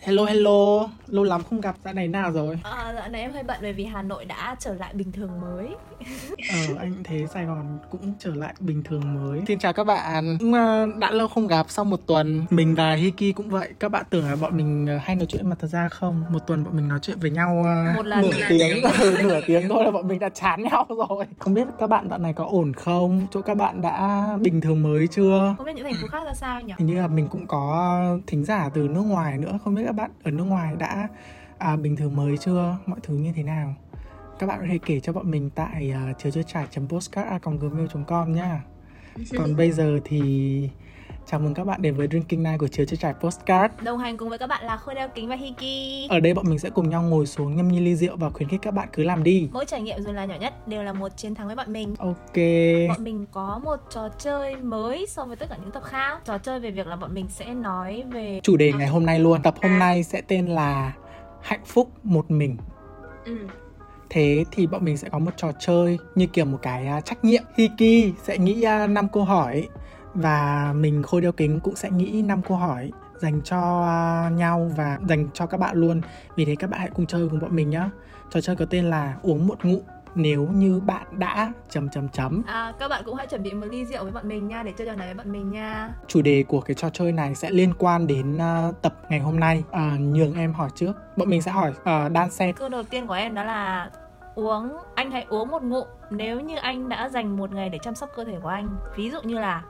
Hello hello, lâu lắm không gặp, dạo này nào rồi? À, dạo này em hơi bận bởi vì Hà Nội đã trở lại bình thường mới Ờ, anh thấy Sài Gòn cũng trở lại bình thường mới Xin chào các bạn, ờ, đã lâu không gặp, sau một tuần Mình và Hiki cũng vậy, các bạn tưởng là bọn mình ờ, hay nói chuyện mà thật ra không Một tuần bọn mình nói chuyện với nhau ờ, Một lần. nửa tiếng, nửa tiếng thôi là bọn mình đã chán nhau rồi Không biết các bạn dạo này có ổn không? Chỗ các bạn đã bình thường mới chưa? Không biết những thành phố khác ra sao nhỉ? Hình như là mình cũng có thính giả từ nước ngoài nữa Không biết các bạn ở nước ngoài đã à, bình thường mới chưa Mọi thứ như thế nào? Các bạn có thể kể cho bọn mình tại uh, chiều chưa trải postcard.gmail.com nhá. Còn bây giờ thì chào mừng các bạn đến với Drinking Night của chiều chưa trải postcard. Đồng hành cùng với các bạn là Khôi Đeo Kính và Hiki. Ở đây bọn mình sẽ cùng nhau ngồi xuống nhâm nhi ly rượu và khuyến khích các bạn cứ làm đi. Mỗi trải nghiệm dù là nhỏ nhất đều là một chiến thắng với bọn mình. Ok. Bọn mình có một trò chơi mới so với tất cả những tập khác. Trò chơi về việc là bọn mình sẽ nói về Chủ đề ngày hôm nay luôn. Tập hôm nay sẽ tên là Hạnh phúc một mình. Ừ. Thế thì bọn mình sẽ có một trò chơi như kiểu một cái uh, trách nhiệm. Hiki sẽ nghĩ uh, 5 câu hỏi và mình Khôi Đeo Kính cũng sẽ nghĩ 5 câu hỏi dành cho uh, nhau và dành cho các bạn luôn. Vì thế các bạn hãy cùng chơi cùng bọn mình nhé. Trò chơi có tên là uống một ngụm nếu như bạn đã chấm chấm chấm. à, Các bạn cũng hãy chuẩn bị một ly rượu với bọn mình nha Để chơi trò này với bọn mình nha Chủ đề của cái trò chơi này sẽ liên quan đến uh, tập ngày hôm nay. Uh, nhường em hỏi trước. Bọn mình sẽ hỏi uh, đan xen Câu đầu tiên của em đó là uống anh hãy uống một ngụm nếu như anh đã dành một ngày để chăm sóc cơ thể của anh ví dụ như là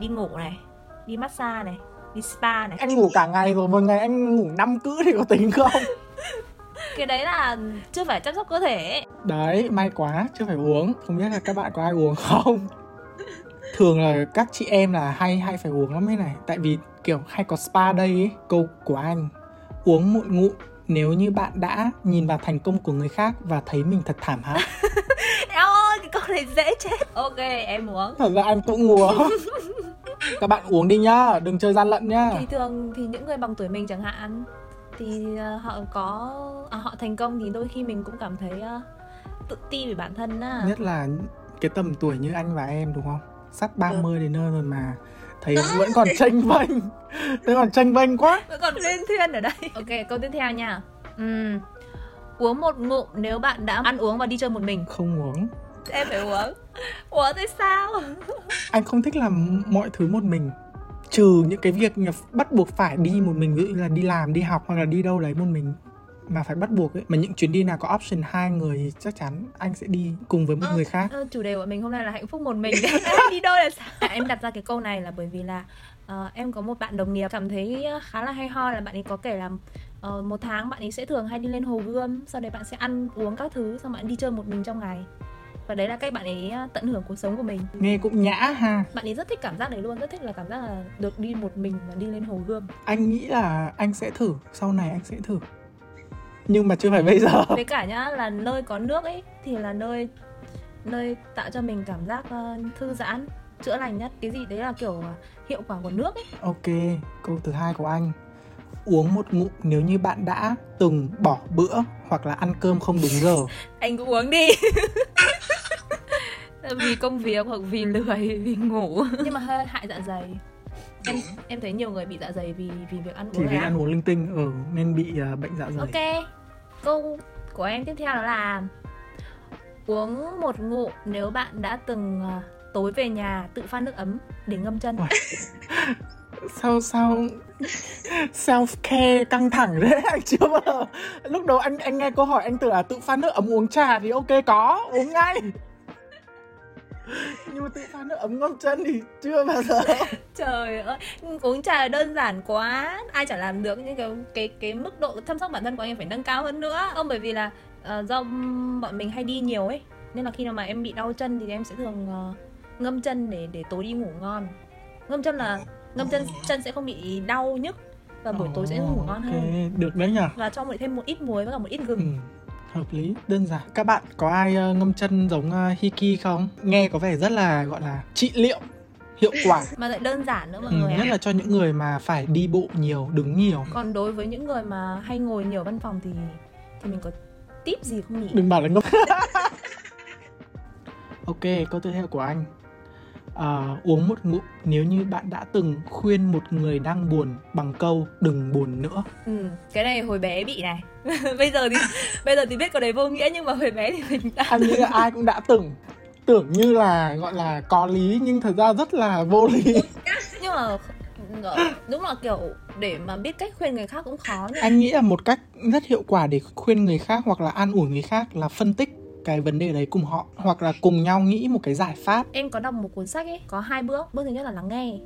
đi ngủ này đi massage này đi spa này. Anh ngủ cả ngày rồi một ngày anh ngủ năm cữ thì có tính không? cái đấy là chưa phải chăm sóc cơ thể ấy. Đấy, may quá, chưa phải uống. Không biết là các bạn có ai uống không? Thường là các chị em là hay hay phải uống lắm thế này. Tại vì kiểu hay có spa đây ấy Câu của anh. Uống một ngụm nếu như bạn đã nhìn vào thành công của người khác và thấy mình thật thảm hại. Eo ơi, cái câu này dễ chết. Ok, em uống. Thật ra anh cũng uống Các bạn uống đi nhá, đừng chơi gian lận nhá. Thì thường thì những người bằng tuổi mình chẳng hạn Thì ờ, họ có à, họ thành công thì đôi khi mình cũng cảm thấy ờ, tự ti về bản thân á. Nhất là cái tầm tuổi như anh và em đúng không? Sắp 30 đến nơi rồi mà Thấy vẫn còn tranh vênh Thấy còn tranh vênh quá. Vẫn còn lên thuyền ở đây. Ok, câu tiếp theo nha. Ừm, Uống một ngụm nếu bạn đã ăn uống và đi chơi một mình. Không uống Em phải uống. Ủa tại sao? anh không thích làm mọi thứ một mình trừ những cái việc mà bắt buộc phải đi một mình ví dụ như là đi làm đi học hoặc là đi đâu đấy một mình mà phải bắt buộc ấy. Mà những chuyến đi nào có option hai người thì chắc chắn anh sẽ đi cùng với một người khác. Ờ, chủ đề của mình hôm nay là hạnh phúc một mình. Đi đâu là sao? Em đặt ra cái câu này là bởi vì là ờ, em có một bạn đồng nghiệp cảm thấy khá là hay ho là bạn ấy có kể là ờ, một tháng bạn ấy sẽ thường hay đi lên hồ gươm sau đấy bạn sẽ ăn uống các thứ xong bạn đi chơi một mình trong ngày và đấy là cách bạn ấy tận hưởng cuộc sống của mình. Nghe cũng nhã ha. Bạn ấy rất thích cảm giác đấy luôn rất thích là cảm giác là được đi một mình và đi lên hồ gươm. Anh nghĩ là anh sẽ thử sau này anh sẽ thử. Nhưng mà chưa phải bây giờ. Với cả nhá là nơi có nước ấy thì là nơi nơi tạo cho mình cảm giác ờ, thư giãn chữa lành nhất. Cái gì đấy là kiểu ờ, hiệu quả của nước ấy. Ok câu thứ hai của anh. Uống một ngụm nếu như bạn đã từng bỏ bữa hoặc là ăn cơm không đúng giờ. Anh cũng uống đi vì công việc hoặc vì lười vì ngủ. Nhưng mà hơi hại dạ dày. Em em thấy nhiều người bị dạ dày vì vì việc ăn chỉ uống vì ấy á. ăn uống linh tinh ừ, nên bị uh, bệnh dạ dày. Ok câu của em tiếp theo đó là uống một ngụm nếu bạn đã từng ờ, tối về nhà tự pha nước ấm để ngâm chân. Sao sao self care căng thẳng đấy anh chưa bao giờ lúc đầu anh anh nghe câu hỏi anh tưởng là tự pha nước ấm uống trà thì ok có uống ngay nhưng mà tự pha nước ấm ngâm chân thì chưa bao giờ. Trời ơi, uống trà đơn giản quá. Ai chả làm được nhưng cái cái cái mức độ chăm sóc bản thân của anh phải nâng cao hơn nữa. Không bởi vì là ờ, do bọn mình hay đi nhiều ấy Nên là khi nào mà em bị đau chân thì em sẽ thường ờ, ngâm chân để để tối đi ngủ ngon. Ngâm chân là ngâm chân chân sẽ không bị đau nhức Và buổi tối sẽ ngủ ngon hơn. được đấy nhở Và cho một thêm một ít muối với cả một ít gừng. Ừ, hợp lý đơn giản. Các bạn có ai ờ, ngâm chân giống uh, Hiki không? Nghe có vẻ rất là gọi là trị liệu hiệu quả. Mà lại đơn giản nữa mọi ừ, người nhất ạ là cho những người mà phải đi bộ nhiều đứng nhiều. Còn đối với những người mà hay ngồi nhiều văn phòng thì thì mình có tip gì không nhỉ? đừng bảo là ngâm ok câu tiếp theo của anh à, uống một ngụm nếu như bạn đã từng khuyên một người đang buồn bằng câu đừng buồn nữa. Ừ, cái này hồi bé bị này. Bây giờ thì bây giờ thì biết cái đấy vô nghĩa nhưng mà hồi bé thì mình đã anh nghĩ là ai cũng đã từng tưởng như là gọi là có lý nhưng thật ra rất là vô lý. Nhưng mà đúng là kiểu để mà biết cách khuyên người khác cũng khó nhỉ? anh nghĩ là một cách rất hiệu quả để khuyên người khác hoặc là an ủi người khác là phân tích cái vấn đề đấy cùng họ hoặc là cùng nhau nghĩ một cái giải pháp. Em có đọc một cuốn sách ấy có hai bước. Bước thứ nhất là lắng nghe.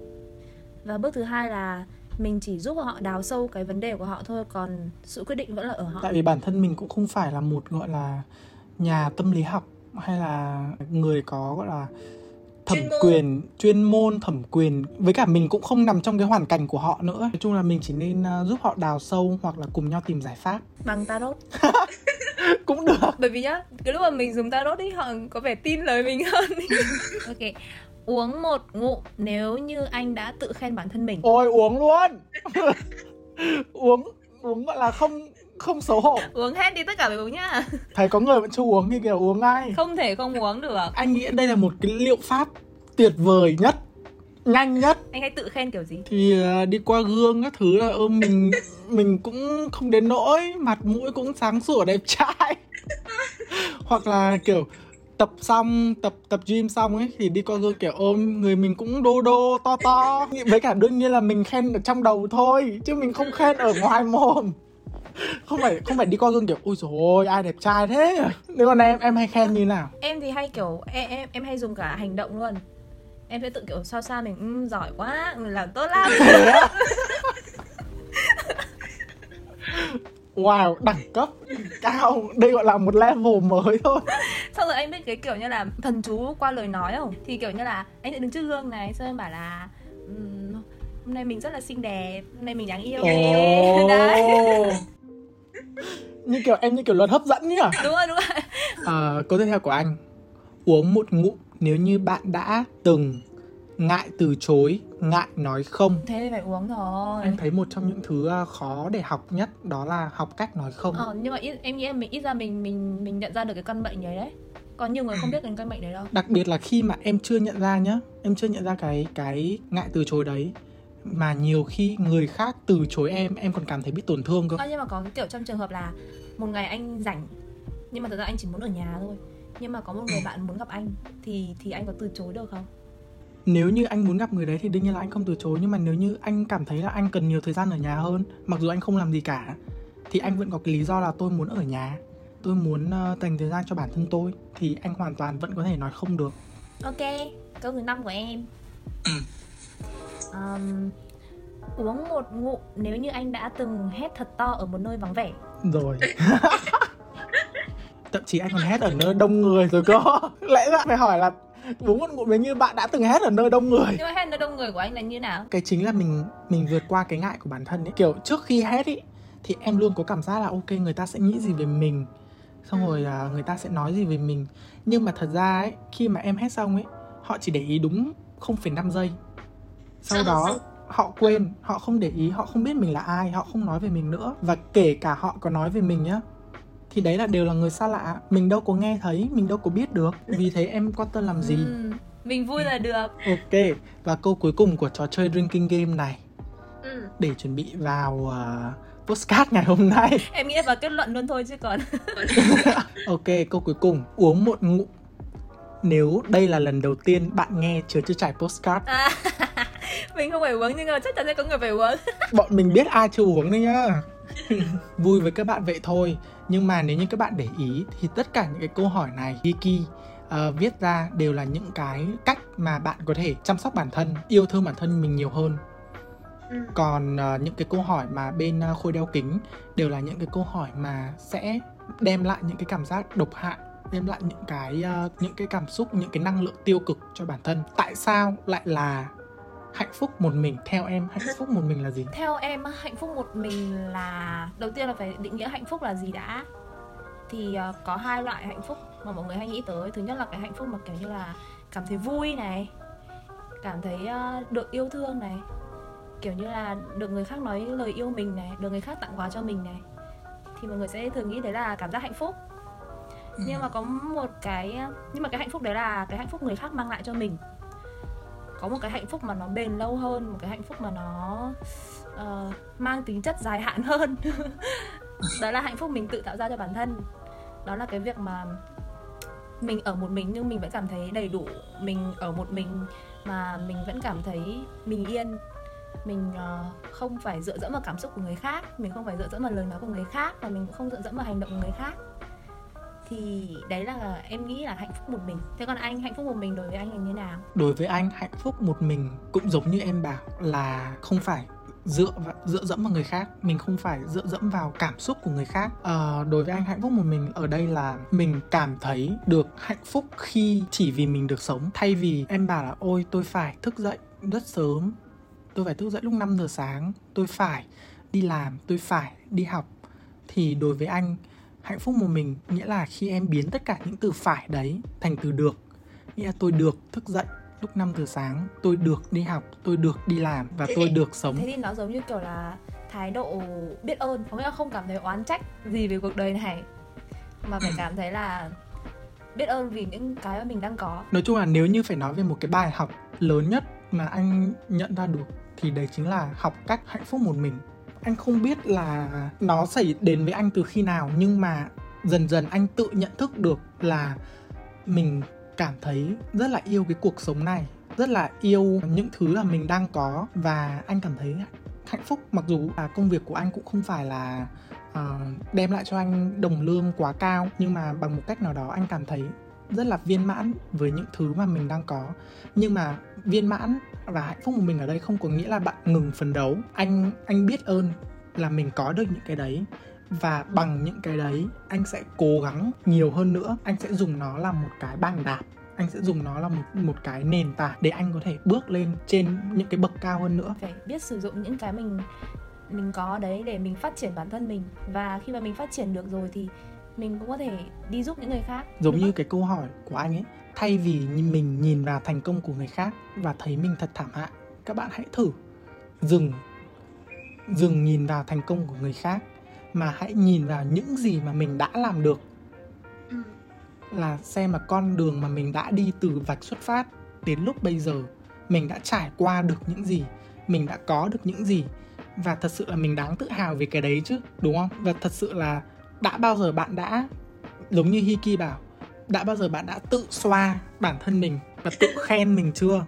Và bước thứ hai là mình chỉ giúp họ đào sâu cái vấn đề của họ thôi còn sự quyết định vẫn là ở họ. Tại vì bản thân mình cũng không phải là một gọi là nhà tâm lý học hay là người có gọi là thẩm chuyên quyền chuyên môn thẩm quyền. Với cả mình cũng không nằm trong cái hoàn cảnh của họ nữa. Nói chung là mình chỉ nên uh, giúp họ đào sâu hoặc là cùng nhau tìm giải pháp. Bằng tarot cũng được. Bởi vì nhá cái lúc mà mình dùng tarot đi họ có vẻ tin lời mình hơn. Ok uống một ngụm nếu như anh đã tự khen bản thân mình. Ôi uống luôn. Uống uống gọi là không không xấu hổ. Uống hết đi tất cả phải uống nhá. Thấy có người vẫn chưa uống thì kiểu uống ngay. Không thể không uống được. Anh nghĩ đây là một cái liệu pháp tuyệt vời nhất nhanh nhất. Anh hay tự khen kiểu gì? Thì uh, đi qua gương các thứ là ơ mình mình cũng không đến nỗi mặt mũi cũng sáng sủa đẹp trai. Hoặc là kiểu tập xong tập tập gym xong ấy thì đi qua gương kiểu ôm người mình cũng đô đô to to. Với cả đương nhiên là mình khen ở trong đầu thôi chứ mình không khen ở ngoài mồm. Không phải không phải đi qua gương kiểu ôi rồi ôi ai đẹp trai thế? Nếu còn em em hay khen như nào? Em thì hay kiểu em em, em hay dùng cả hành động luôn em sẽ tự kiểu so xa mình um, giỏi quá mình làm tốt lắm. Wow, đẳng cấp cao. Đây gọi là một level mới thôi. Xong rồi anh biết cái kiểu như là thần chú qua lời nói không? Thì kiểu như là anh sẽ đứng trước gương này Xong em bảo là um, Hôm nay mình rất là xinh đẹp Hôm nay mình đáng yêu oh. Đấy. Như kiểu em như kiểu luật hấp dẫn nhỉ? Đúng rồi đúng rồi. À, câu tiếp theo của anh. Uống một ngụm nếu như bạn đã từng ngại từ chối ngại nói không. Thế thì phải uống rồi. Em thấy một trong những thứ à, khó để học nhất đó là học cách nói không. Ờ, nhưng mà ít, em nghĩ mình ít ra mình mình mình nhận ra được cái căn bệnh đấy đấy. Có nhiều người không biết đến căn bệnh đấy đâu. Đặc biệt là khi mà em chưa nhận ra nhá em chưa nhận ra cái cái ngại từ chối đấy mà nhiều khi người khác từ chối em em còn cảm thấy bị tổn thương cơ. À, nhưng mà có cái kiểu trong trường hợp là một ngày anh rảnh nhưng mà thực ra anh chỉ muốn ở nhà thôi nhưng mà có một người bạn muốn gặp anh thì thì anh có từ chối được không? Nếu như anh muốn gặp người đấy thì đương nhiên là anh không từ chối nhưng mà nếu như anh cảm thấy là anh cần nhiều thời gian ở nhà hơn mặc dù anh không làm gì cả thì anh vẫn có cái lý do là tôi muốn ở nhà tôi muốn uh, dành thời gian cho bản thân tôi thì anh hoàn toàn vẫn có thể nói không được. Ok câu thứ năm của em. Um, uống một ngụm nếu như anh đã từng hét thật to ở một nơi vắng vẻ. Rồi thậm chí anh còn hét ở nơi đông người rồi cơ. Lẽ ra phải hỏi là uống một ngụm như bạn đã từng hét ở nơi đông người. Nhưng mà hét nơi đông người của anh là như nào? Cái chính là mình mình vượt qua cái ngại của bản thân ấy kiểu trước khi hét ấy thì em luôn có cảm giác là ok người ta sẽ nghĩ gì về mình xong rồi là người ta sẽ nói gì về mình. Nhưng mà thật ra ấy khi mà em hét xong ấy họ chỉ để ý đúng 0,5 giây. Sau đó họ quên họ không để ý họ không biết mình là ai họ không nói về mình nữa. Và kể cả họ có nói về mình nhá thì đấy là đều là người xa lạ. Mình đâu có nghe thấy mình đâu có biết được. Vì thế em quan tâm làm gì? Ừ, mình vui là được. Ok và câu cuối cùng của trò chơi drinking game này. Ừ. để chuẩn bị vào uh, postcard ngày hôm nay. Em nghĩ vào kết luận luôn thôi chứ còn. Ok câu cuối cùng. Uống một ngụm. Nếu đây là lần đầu tiên bạn nghe chứa chưa trải postcard. À, mình không phải uống nhưng mà chắc chắn sẽ có người phải uống. Bọn mình biết ai chưa uống đấy nhá. Vui với các bạn vậy thôi nhưng mà nếu như các bạn để ý thì tất cả những cái câu hỏi này Viki uh, viết ra đều là những cái cách mà bạn có thể chăm sóc bản thân yêu thương bản thân mình nhiều hơn ừ. còn uh, những cái câu hỏi mà bên uh, khôi đeo kính đều là những cái câu hỏi mà sẽ đem lại những cái cảm giác độc hại đem lại những cái uh, những cái cảm xúc những cái năng lượng tiêu cực cho bản thân tại sao lại là hạnh phúc một mình theo em hạnh phúc một mình là gì? Theo em hạnh phúc một mình là đầu tiên là phải định nghĩa hạnh phúc là gì đã. Thì uh, có hai loại hạnh phúc mà mọi người hay nghĩ tới. Thứ nhất là cái hạnh phúc mà kiểu như là cảm thấy vui này cảm thấy uh, được yêu thương này kiểu như là được người khác nói lời yêu mình này được người khác tặng quà cho mình này. Thì mọi người sẽ thường nghĩ đấy là cảm giác hạnh phúc. Ừ. nhưng mà có một cái nhưng mà cái hạnh phúc đấy là cái hạnh phúc người khác mang lại cho mình có một cái hạnh phúc mà nó bền lâu hơn một cái hạnh phúc mà nó uh, mang tính chất dài hạn hơn. Đó là hạnh phúc mình tự tạo ra cho bản thân. Đó là cái việc mà mình ở một mình nhưng mình vẫn cảm thấy đầy đủ mình ở một mình mà mình vẫn cảm thấy mình yên. Mình uh, không phải dựa dẫm vào cảm xúc của người khác mình không phải dựa dẫm vào lời nói của người khác và mình cũng không dựa dẫm vào hành động của người khác thì đấy là em nghĩ là hạnh phúc một mình. Thế còn anh hạnh phúc một mình đối với anh là như nào? Đối với anh hạnh phúc một mình cũng giống như em bảo là không phải dựa vào, dựa dẫm vào người khác mình không phải dựa dẫm vào cảm xúc của người khác. À, đối với anh hạnh phúc một mình ở đây là mình cảm thấy được hạnh phúc khi chỉ vì mình được sống. Thay vì em bảo là ôi tôi phải thức dậy rất sớm tôi phải thức dậy lúc 5 giờ sáng tôi phải đi làm tôi phải đi học. Thì đối với anh hạnh phúc một mình nghĩa là khi em biến tất cả những từ phải đấy thành từ được. Nghĩa là tôi được thức dậy lúc 5 giờ sáng tôi được đi học tôi được đi làm và tôi được sống. thế thì nó giống như kiểu là thái độ biết ơn có nghĩa là không cảm thấy oán trách gì về cuộc đời này mà phải cảm thấy là biết ơn vì những cái mà mình đang có. Nói chung là nếu như phải nói về một cái bài học lớn nhất mà anh nhận ra được thì đấy chính là học cách hạnh phúc một mình anh không biết là nó xảy đến với anh từ khi nào nhưng mà dần dần anh tự nhận thức được là mình cảm thấy rất là yêu cái cuộc sống này rất là yêu những thứ là mình đang có. Và anh cảm thấy hạnh phúc mặc dù là công việc của anh cũng không phải là uh, đem lại cho anh đồng lương quá cao nhưng mà bằng một cách nào đó anh cảm thấy rất là viên mãn với những thứ mà mình đang có. Nhưng mà viên mãn và hạnh phúc của mình ở đây không có nghĩa là bạn ngừng phấn đấu. Anh anh biết ơn là mình có được những cái đấy. Và bằng những cái đấy, anh sẽ cố gắng nhiều hơn nữa. Anh sẽ dùng nó là một cái bàn đạp. Anh sẽ dùng nó là một một cái nền tảng để anh có thể bước lên trên những cái bậc cao hơn nữa. Phải biết sử dụng những cái mình mình có đấy để mình phát triển bản thân mình. Và khi mà mình phát triển được rồi thì mình cũng có thể đi giúp những người khác. Giống như cái câu hỏi của anh ấy thay vì mình nhìn vào thành công của người khác và thấy mình thật thảm hại các bạn hãy thử dừng dừng nhìn vào thành công của người khác mà hãy nhìn vào những gì mà mình đã làm được. Ừ. là xem mà con đường mà mình đã đi từ vạch xuất phát đến lúc bây giờ mình đã trải qua được những gì mình đã có được những gì. Và thật sự là mình đáng tự hào về cái đấy chứ đúng không? Và thật sự là đã bao giờ bạn đã giống như Hiki bảo đã bao giờ bạn đã tự xoa bản thân mình và tự khen mình chưa?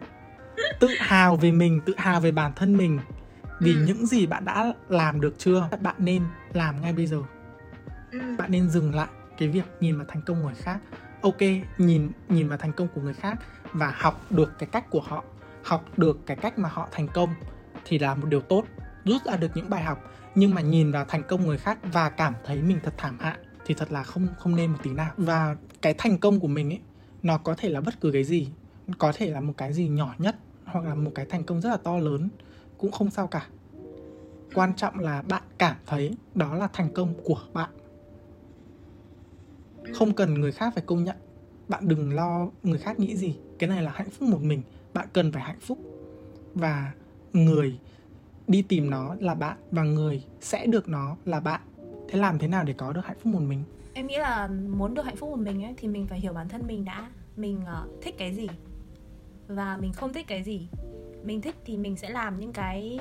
Tự hào về mình tự hào về bản thân mình. Vì ừ. những gì bạn đã làm được chưa? Bạn nên làm ngay bây giờ. Ừ. bạn nên dừng lại cái việc nhìn vào thành công của người khác. Ok nhìn nhìn vào thành công của người khác và học được cái cách của họ học được cái cách mà họ thành công thì là một điều tốt rút ra được những bài học, nhưng mà nhìn vào thành công người khác và cảm thấy mình thật thảm hại thì thật là không không nên một tí nào. Và cái thành công của mình ấy, nó có thể là bất cứ cái gì, có thể là một cái gì nhỏ nhất, hoặc là một cái thành công rất là to lớn, cũng không sao cả. Quan trọng là bạn cảm thấy đó là thành công của bạn. Không cần người khác phải công nhận. Bạn đừng lo người khác nghĩ gì. Cái này là hạnh phúc một mình. Bạn cần phải hạnh phúc. Và người đi tìm nó là bạn và người sẽ được nó là bạn. Thế làm thế nào để có được hạnh phúc một mình? Em nghĩ là muốn được hạnh phúc một mình ấy thì mình phải hiểu bản thân mình đã. Mình uh, thích cái gì và mình không thích cái gì. Mình thích thì mình sẽ làm những cái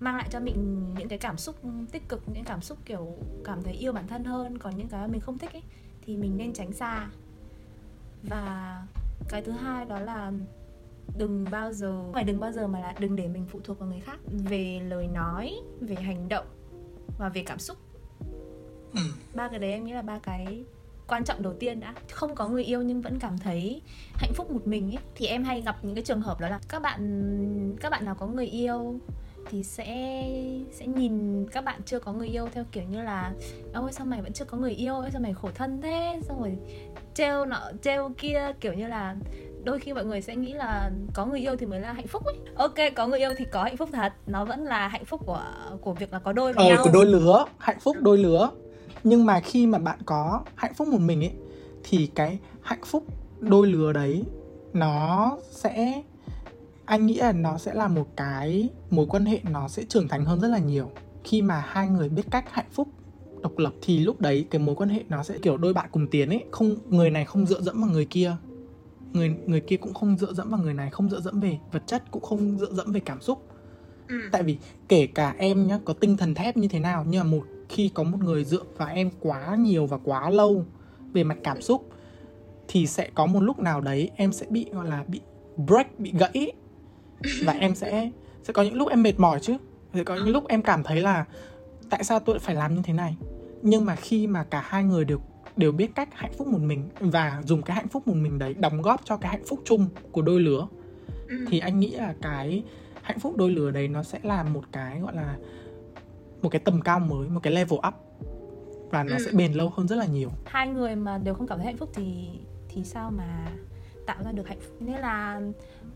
mang lại cho mình những cái cảm xúc tích cực những cảm xúc kiểu cảm thấy yêu bản thân hơn. Còn những cái mình không thích ấy thì mình nên tránh xa. Và cái thứ hai đó là đừng bao giờ phải đừng bao giờ mà là đừng để mình phụ thuộc vào người khác. Về lời nói về hành động và về cảm xúc. Ừ. ba cái đấy em nghĩ là ba cái quan trọng đầu tiên đã. Không có người yêu nhưng vẫn cảm thấy hạnh phúc một mình ấy. Thì em hay gặp những cái trường hợp đó là các bạn các bạn nào có người yêu thì sẽ sẽ nhìn các bạn chưa có người yêu theo kiểu như là ôi sao mày vẫn chưa có người yêu? Ôi sao mày khổ thân thế? Xong rồi trêu nọ trêu kia kiểu như là đôi khi mọi người sẽ nghĩ là có người yêu thì mới là hạnh phúc ấy. Ok có người yêu thì có hạnh phúc thật. Nó vẫn là hạnh phúc của của việc là có đôi với ờ, nhau. của đôi lứa hạnh phúc đôi lứa. Nhưng mà khi mà bạn có hạnh phúc một mình ấy thì cái hạnh phúc đôi lứa đấy nó sẽ anh nghĩ là nó sẽ là một cái mối quan hệ nó sẽ trưởng thành hơn rất là nhiều. Khi mà hai người biết cách hạnh phúc độc lập thì lúc đấy cái mối quan hệ nó sẽ kiểu đôi bạn cùng tiến ấy. Không người này không dựa dẫm vào người kia người người kia cũng không dựa dẫm vào người này không dựa dẫm về vật chất cũng không dựa dẫm về cảm xúc. Ừ. tại vì kể cả em nhá có tinh thần thép như thế nào nhưng mà một khi có một người dựa vào em quá nhiều và quá lâu về mặt cảm xúc thì sẽ có một lúc nào đấy em sẽ bị gọi là bị break bị gãy. Và em sẽ sẽ có những lúc em mệt mỏi chứ. Sẽ có những lúc em cảm thấy là tại sao tôi phải làm như thế này? Nhưng mà khi mà cả hai người đều đều biết cách hạnh phúc một mình và dùng cái hạnh phúc một mình đấy đóng góp cho cái hạnh phúc chung của đôi lứa Ừ. thì anh nghĩ là cái hạnh phúc đôi lứa đấy nó sẽ là một cái gọi là một cái tầm cao mới một cái level up và nó Ừ. sẽ bền lâu hơn rất là nhiều hai người mà đều không cảm thấy hạnh phúc thì thì sao mà tạo ra được hạnh phúc nên là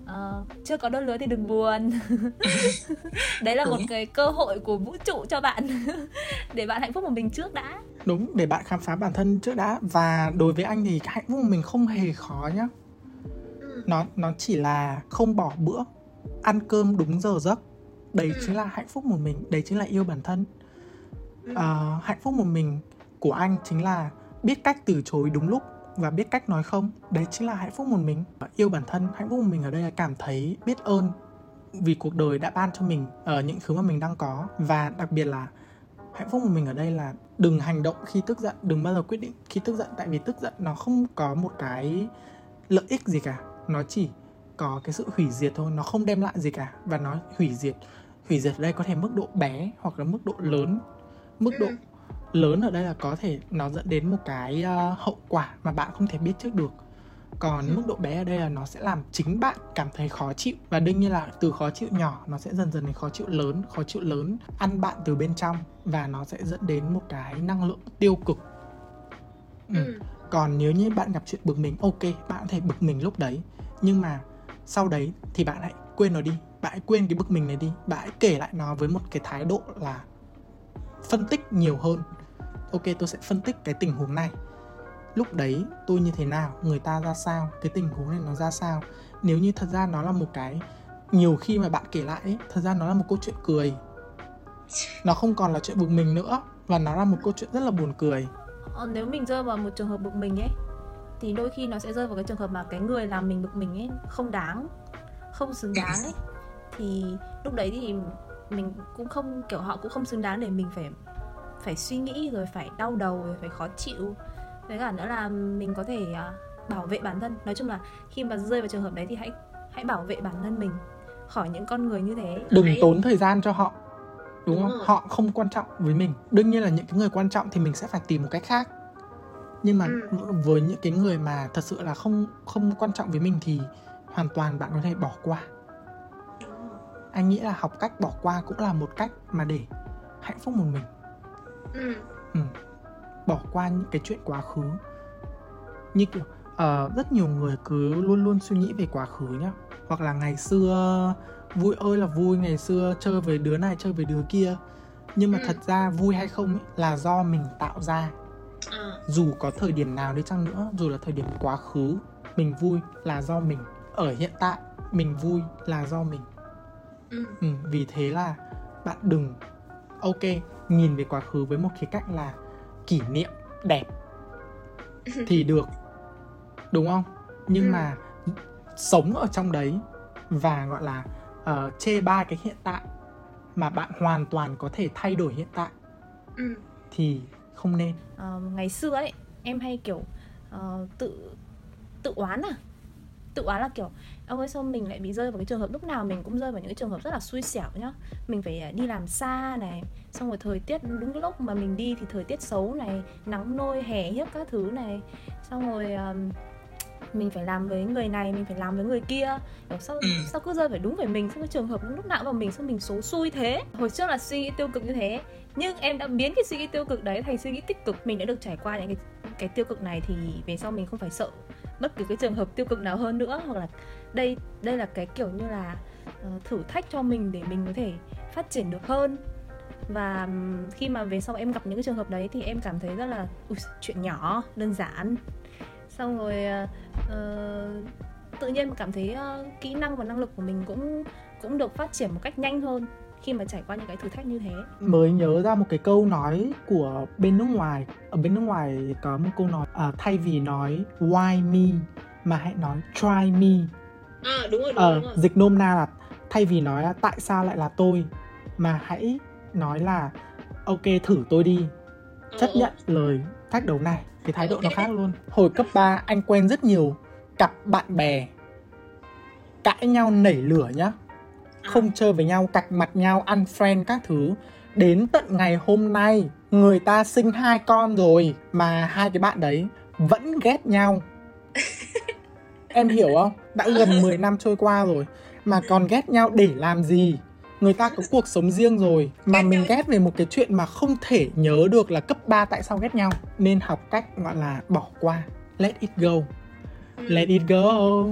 ờ, chưa có đôi lứa thì đừng buồn đấy là một Đúng. cái cơ hội của vũ trụ cho bạn để bạn hạnh phúc một mình trước đã đúng để bạn khám phá bản thân trước đã và đối với anh thì cái hạnh phúc của mình không hề khó nhá Ừ. nó nó chỉ là không bỏ bữa ăn cơm đúng giờ giấc đấy Ừ. chính là hạnh phúc một mình đấy chính là yêu bản thân Ừ. Ờ, hạnh phúc một mình của anh chính là biết cách từ chối đúng lúc và biết cách nói không. Đấy chính là hạnh phúc một mình. Yêu bản thân, hạnh phúc một mình ở đây là cảm thấy biết ơn vì cuộc đời đã ban cho mình ở những thứ mà mình đang có. Và đặc biệt là hạnh phúc của mình ở đây là đừng hành động khi tức giận, đừng bao giờ quyết định khi tức giận. Tại vì tức giận nó không có một cái lợi ích gì cả. Nó chỉ có cái sự hủy diệt thôi, nó không đem lại gì cả. Và nó hủy diệt hủy diệt ở đây có thể mức độ bé hoặc là mức độ lớn, mức độ ừ lớn ở đây là có thể nó dẫn đến một cái ờ, hậu quả mà bạn không thể biết trước được. Còn Ừ. mức độ bé ở đây là nó sẽ làm chính bạn cảm thấy khó chịu. Và đương nhiên là từ khó chịu nhỏ nó sẽ dần dần đến khó chịu lớn khó chịu lớn ăn bạn từ bên trong và nó sẽ dẫn đến một cái năng lượng tiêu cực. Ừ. Ừ. còn nếu như bạn gặp chuyện bực mình ok bạn có thể bực mình lúc đấy. Nhưng mà sau đấy thì bạn hãy quên nó đi. Bạn hãy quên cái bực mình này đi. Bạn hãy kể lại nó với một cái thái độ là phân tích nhiều hơn ok tôi sẽ phân tích cái tình huống này. Lúc đấy tôi như thế nào? Người ta ra sao? Cái tình huống này nó ra sao? Nếu như thật ra nó là một cái nhiều khi mà bạn kể lại ấy, thật ra nó là một câu chuyện cười. Nó không còn là chuyện bực mình nữa và nó là một câu chuyện rất là buồn cười. Ờ, nếu mình rơi vào một trường hợp bực mình ấy thì đôi khi nó sẽ rơi vào cái trường hợp mà cái người làm mình bực mình ấy không đáng không xứng đáng ấy. Thì lúc đấy thì mình cũng không kiểu họ cũng không xứng đáng để mình phải phải suy nghĩ rồi phải đau đầu rồi phải khó chịu. Với cả nữa là mình có thể à, bảo vệ bản thân. Nói chung là khi mà rơi vào trường hợp đấy thì hãy hãy bảo vệ bản thân mình khỏi những con người như thế. Đừng Hãy- tốn thời gian cho họ đúng, Đúng không? rồi. họ không quan trọng với mình. Đương nhiên là những cái người quan trọng thì mình sẽ phải tìm một cách khác. Nhưng mà Ừ. với những cái người mà thật sự là không không quan trọng với mình thì hoàn toàn bạn có thể bỏ qua. Anh nghĩ là học cách bỏ qua cũng là một cách mà để hạnh phúc một mình Ừ. ừ. bỏ qua những cái chuyện quá khứ như kiểu ờ, rất nhiều người cứ luôn luôn suy nghĩ về quá khứ nhá hoặc là ngày xưa vui ơi là vui ngày xưa chơi với đứa này chơi với đứa kia nhưng mà Ừ. thật ra vui hay không ấy, là do mình tạo ra Ờ. dù có thời điểm nào đi chăng nữa dù là thời điểm quá khứ mình vui là do mình ở hiện tại mình vui là do mình Ừ. ừ, vì thế là bạn đừng ok nhìn về quá khứ với một khía cạnh là kỷ niệm đẹp thì được đúng không nhưng Ừ. mà sống ở trong đấy và gọi là ờ, chê bai cái hiện tại mà bạn hoàn toàn có thể thay đổi hiện tại Ừ. thì không nên Ờ, ngày xưa ấy em hay kiểu ờ, tự tự oán à tự oán là kiểu ông ơi sao mình lại bị rơi vào cái trường hợp lúc nào mình cũng rơi vào những cái trường hợp rất là xui xẻo nhá. Mình phải à, đi làm xa này xong rồi thời tiết đúng cái lúc mà mình đi thì thời tiết xấu này nắng nôi hè hiếp các thứ này. Xong rồi ờm, mình phải làm với người này mình phải làm với người kia. Kiểu sao Ừ. sao cứ rơi phải đúng về mình sao cái trường hợp lúc nào vào mình sao mình số xui thế. Hồi trước là suy nghĩ tiêu cực như thế nhưng em đã biến cái suy nghĩ tiêu cực đấy thành suy nghĩ tích cực. Mình đã được trải qua những cái cái tiêu cực này thì về sau mình không phải sợ bất cứ cái trường hợp tiêu cực nào hơn nữa hoặc là đây đây là cái kiểu như là uh, thử thách cho mình để mình có thể phát triển được hơn. Và khi mà về sau em gặp những cái trường hợp đấy thì em cảm thấy rất là "Ui, chuyện nhỏ đơn giản. Xong rồi uh, tự nhiên cảm thấy uh, kỹ năng và năng lực của mình cũng cũng được phát triển một cách nhanh hơn khi mà trải qua những cái thử thách như thế? Mới nhớ ra một cái câu nói của bên nước ngoài. Ở bên nước ngoài có một câu nói à, thay vì nói why me? mà hãy nói try me. À đúng rồi đúng, ờ rồi, đúng rồi. dịch nôm na là thay vì nói là tại sao lại là tôi? mà hãy nói là ok thử tôi đi. Chấp Ờ, nhận lời thách đấu này cái thái độ nó khác luôn. Hồi cấp 3 anh quen rất nhiều cặp bạn bè. Cãi nhau nảy lửa nhá không chơi với nhau cạch mặt nhau ăn friend các thứ. Đến tận ngày hôm nay người ta sinh hai con rồi mà hai cái bạn đấy vẫn ghét nhau. Em hiểu không? Đã gần 10 năm trôi qua rồi mà còn ghét nhau để làm gì? Người ta có cuộc sống riêng rồi mà mình ghét về một cái chuyện mà không thể nhớ được là cấp 3 tại sao ghét nhau. Nên học cách gọi là bỏ qua. Let it go. Ừ. let it go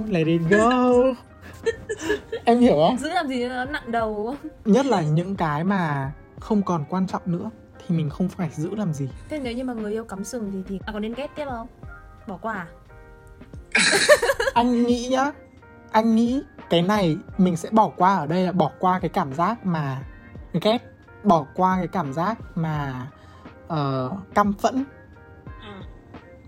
let it go em hiểu không? Giữ làm gì nó nặng đầu nhất là những cái mà không còn quan trọng nữa thì mình không phải giữ làm gì. Thế nếu như mà người yêu cắm sừng thì thì à, có nên ghét tiếp không? Bỏ qua à? anh nghĩ nhá. Anh nghĩ cái này mình sẽ bỏ qua ở đây là bỏ qua cái cảm giác mà ghét bỏ qua cái cảm giác mà uh, căm phẫn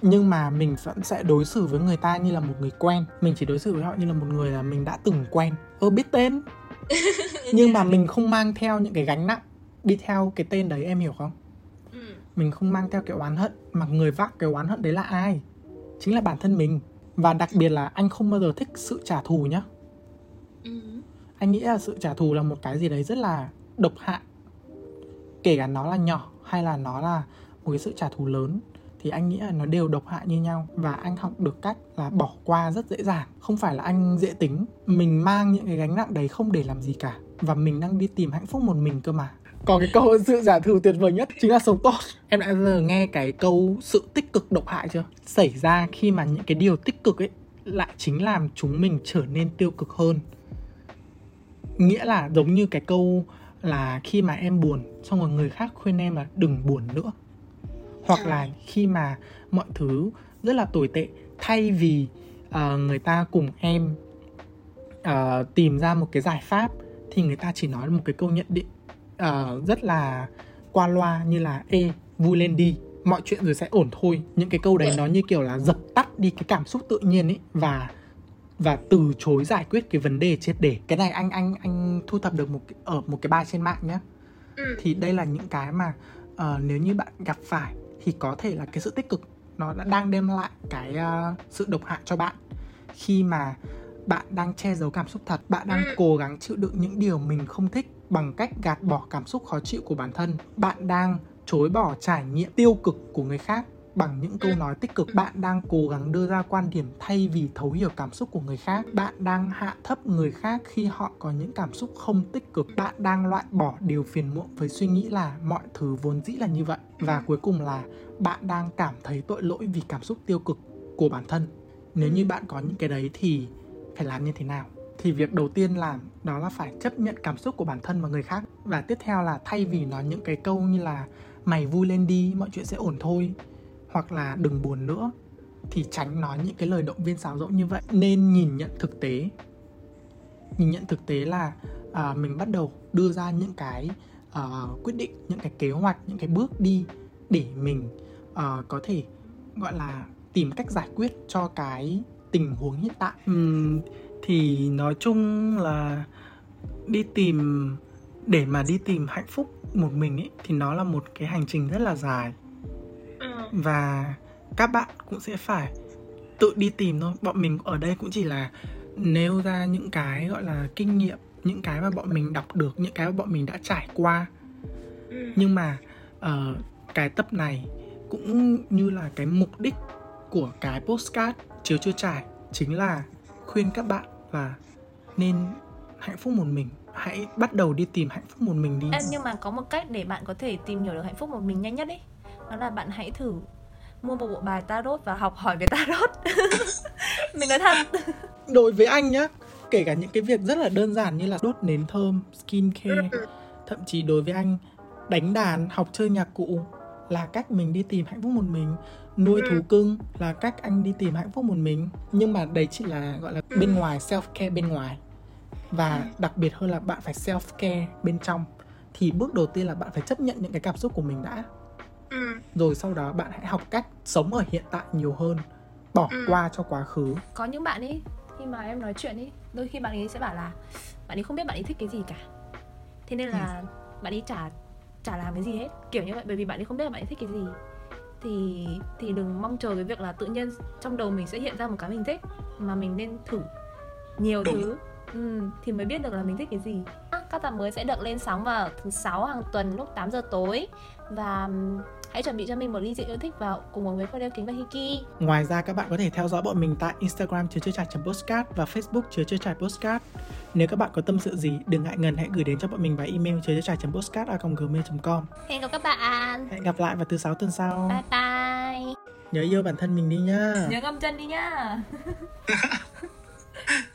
nhưng mà mình vẫn sẽ đối xử với người ta như là một người quen. Mình chỉ đối xử với họ như là một người là mình đã từng quen. Ơ biết tên. Nhưng mà mình không mang theo những cái gánh nặng đi theo cái tên đấy em hiểu không? Ừ. mình không mang theo cái oán hận mà người vác cái oán hận đấy là ai? Chính là bản thân mình. Và đặc biệt là anh không bao giờ thích sự trả thù nhá. Ừ. anh nghĩ là sự trả thù là một cái gì đấy rất là độc hại. Kể cả nó là nhỏ hay là nó là một cái sự trả thù lớn thì anh nghĩ là nó đều độc hại như nhau và anh học được cách là bỏ qua rất dễ dàng. Không phải là anh dễ tính, mình mang những cái gánh nặng đấy không để làm gì cả và mình đang đi tìm hạnh phúc một mình cơ mà. Có cái câu sự giả thử tuyệt vời nhất chính là sống tốt. Em đã giờ nghe cái câu sự tích cực độc hại chưa? Xảy ra khi mà những cái điều tích cực ấy lại chính làm chúng mình trở nên tiêu cực hơn. Nghĩa là giống như cái câu là khi mà em buồn, xong rồi người khác khuyên em là đừng buồn nữa hoặc là khi mà mọi thứ rất là tồi tệ thay vì ờ, người ta cùng em ờ, tìm ra một cái giải pháp thì người ta chỉ nói một cái câu nhận định ờ, rất là qua loa như là ê vui lên đi mọi chuyện rồi sẽ ổn thôi. Những cái câu đấy nó như kiểu là dập tắt đi cái cảm xúc tự nhiên ấy và và từ chối giải quyết cái vấn đề triệt để. Cái này anh anh anh thu thập được một ở một cái bài trên mạng nhé Ừ. thì đây là những cái mà ờ, nếu như bạn gặp phải thì có thể là cái sự tích cực nó đã đang đem lại cái ờ, sự độc hại cho bạn khi mà bạn đang che giấu cảm xúc thật bạn đang Ừ. cố gắng chịu đựng những điều mình không thích bằng cách gạt bỏ cảm xúc khó chịu của bản thân bạn đang chối bỏ trải nghiệm tiêu cực của người khác bằng những câu nói tích cực, bạn đang cố gắng đưa ra quan điểm thay vì thấu hiểu cảm xúc của người khác. Bạn đang hạ thấp người khác khi họ có những cảm xúc không tích cực. Bạn đang loại bỏ điều phiền muộn với suy nghĩ là mọi thứ vốn dĩ là như vậy. Và cuối cùng là bạn đang cảm thấy tội lỗi vì cảm xúc tiêu cực của bản thân. Nếu như bạn có những cái đấy thì phải làm như thế nào? Thì việc đầu tiên làm đó là phải chấp nhận cảm xúc của bản thân và người khác. Và tiếp theo là thay vì nói những cái câu như là mày vui lên đi, mọi chuyện sẽ ổn thôi hoặc là đừng buồn nữa thì tránh nói những cái lời động viên sáo rỗng như vậy. Nên nhìn nhận thực tế. Nhìn nhận thực tế là à, mình bắt đầu đưa ra những cái à, quyết định những cái kế hoạch những cái bước đi để mình à, có thể gọi là tìm cách giải quyết cho cái tình huống hiện tại. Ừm, thì nói chung là đi tìm để mà đi tìm hạnh phúc một mình ấy thì nó là một cái hành trình rất là dài và các bạn cũng sẽ phải tự đi tìm thôi. Bọn mình ở đây cũng chỉ là nêu ra những cái gọi là kinh nghiệm những cái mà bọn mình đọc được những cái mà bọn mình đã trải qua. Ừ. nhưng mà ờ, cái tập này cũng như là cái mục đích của cái postcard chiếu chưa trải chính là khuyên các bạn là nên hạnh phúc một mình. Hãy bắt đầu đi tìm hạnh phúc một mình đi. Em nhưng mà có một cách để bạn có thể tìm hiểu được hạnh phúc một mình nhanh nhất ấy Đó là bạn hãy thử mua một bộ bài tarot và học hỏi về tarot. Mình nói thật. Đối với anh nhá kể cả những cái việc rất là đơn giản như là đốt nến thơm skin care thậm chí đối với anh đánh đàn học chơi nhạc cụ là cách mình đi tìm hạnh phúc một mình. Nuôi thú cưng là cách anh đi tìm hạnh phúc một mình. Nhưng mà đấy chỉ là gọi là bên ngoài self care bên ngoài. Và đặc biệt hơn là bạn phải self care bên trong. Thì bước đầu tiên là bạn phải chấp nhận những cái cảm xúc của mình đã Ừ. rồi sau đó bạn hãy học cách sống ở hiện tại nhiều hơn bỏ Ừ. qua cho quá khứ. Có những bạn ấy khi mà em nói chuyện ấy đôi khi bạn ấy sẽ bảo là bạn ấy không biết bạn ấy thích cái gì cả. Thế nên là bạn ấy chả chả làm cái gì hết kiểu như vậy bởi vì bạn ấy không biết là bạn ấy thích cái gì. Thì thì đừng mong chờ cái việc là tự nhiên trong đầu mình sẽ hiện ra một cái mình thích mà mình nên thử nhiều Đúng. thứ. ừ, thì mới biết được là mình thích cái gì. Các tập mới sẽ được lên sóng vào thứ sáu hàng tuần lúc 8 giờ tối. Và hãy chuẩn bị cho mình một ly rượu yêu thích vào cùng uống với cô đeo kính và Hiki Ngoài ra các bạn có thể theo dõi bọn mình tại Instagram chứa chơi trải postcard và Facebook chứa chơi trải postcard. Nếu các bạn có tâm sự gì, đừng ngại ngần hãy gửi đến cho bọn mình vào email chứa chơi trải postcard gmail.com. hẹn gặp các bạn Hẹn gặp lại vào thứ sáu tuần sau. bye bye Nhớ yêu bản thân mình đi nhá. nhớ ngâm chân đi nhá